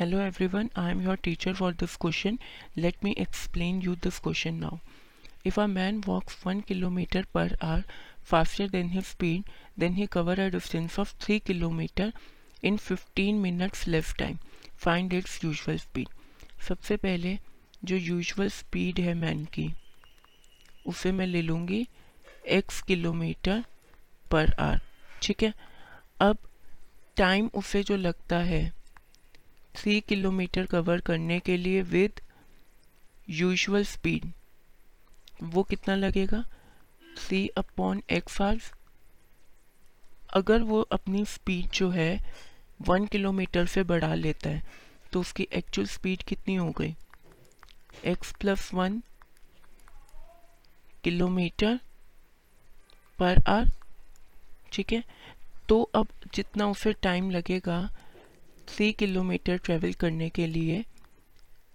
Hello everyone I am your teacher for this question let me explain you this question now if a man walks one kilometre per hour faster than he speed then he cover a distance of three kilometre in fifteen minutes left time find its usual speed सबसे पहले जो usual speed है man की, उसे मैं ले लूँगी x kilometre per hour ठीक है? अब टाइम उसे जो लगता है थ्री किलोमीटर कवर करने के लिए विद यूजुअल स्पीड वो कितना लगेगा? थ्री अपॉन एक्स आर्स अगर वो अपनी स्पीड जो है वन किलोमीटर से बढ़ा लेता है तो उसकी एक्चुअल स्पीड कितनी हो गई? X plus one kilometre per hour ठीक है? तो अब जितना उसे टाइम लगेगा थ्री किलोमीटर ट्रेवल करने के लिए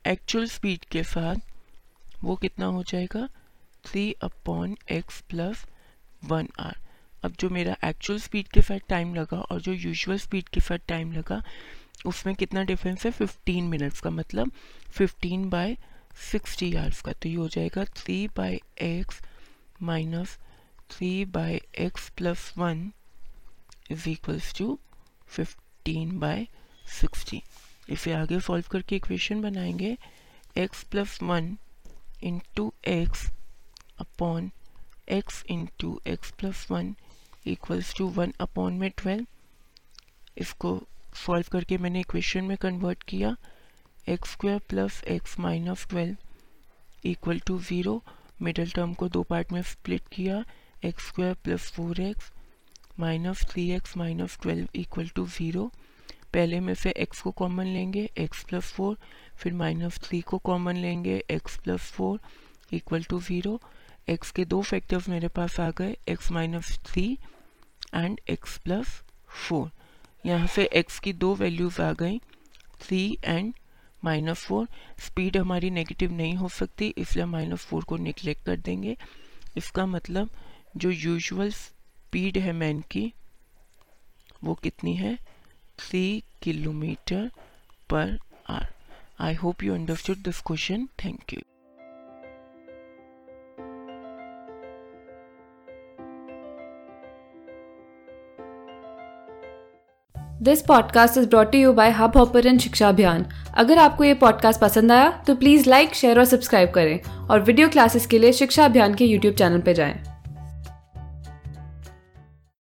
एक्चुअल स्पीड के साथ वो कितना हो जाएगा? Three upon x plus one hour अब जो मेरा एक्चुअल स्पीड के साथ टाइम लगा और जो यूजुअल स्पीड के साथ टाइम लगा, उसमें कितना डिफरेंस है? फिफ्टीन मिनट्स का मतलब फिफ्टीन बाय सिक्सटी आवर्स का। तो ये हो जाएगा three by x minus three by x plus one is equals to fifteen by sixty इसे आगे सॉल्व करके इक्वेशन बनाएँगे x plus one into x upon x into x plus one equals to one upon में twelve इसको solve करके मैंने equation में convert किया. X square plus x minus twelve equal to zero middle term को दो part में split किया. X square plus four x minus three x minus twelve equal to zero पहले में से x को कॉमन लेंगे, x प्लस फोर फिर माइनस थ्री को कॉमन लेंगे, x plus four equal to zero x के दो फैक्टर्स मेरे पास आ गए, x minus three and x plus four यहाँ से x की दो वैल्यूज़ आ गई three and minus four speed हमारी नेगेटिव नहीं हो सकती, इसलिए माइनस फोर को निगलेक्ट कर देंगे। इसका मतलब जो यूजुअल स्पीड है मैन की, वो कितनी है? 3 kilometer per hour. I hope you understood this question. Thank you. This podcast is brought you by Hub Hopper Shiksha Abhiyan अगर आपको ये पॉडकास्ट पसंद आया तो प्लीज़ लाइक शेयर और सब्सक्राइब करें और वीडियो क्लासेस के लिए शिक्षा अभियान के यूट्यूब चैनल पर जाएँ।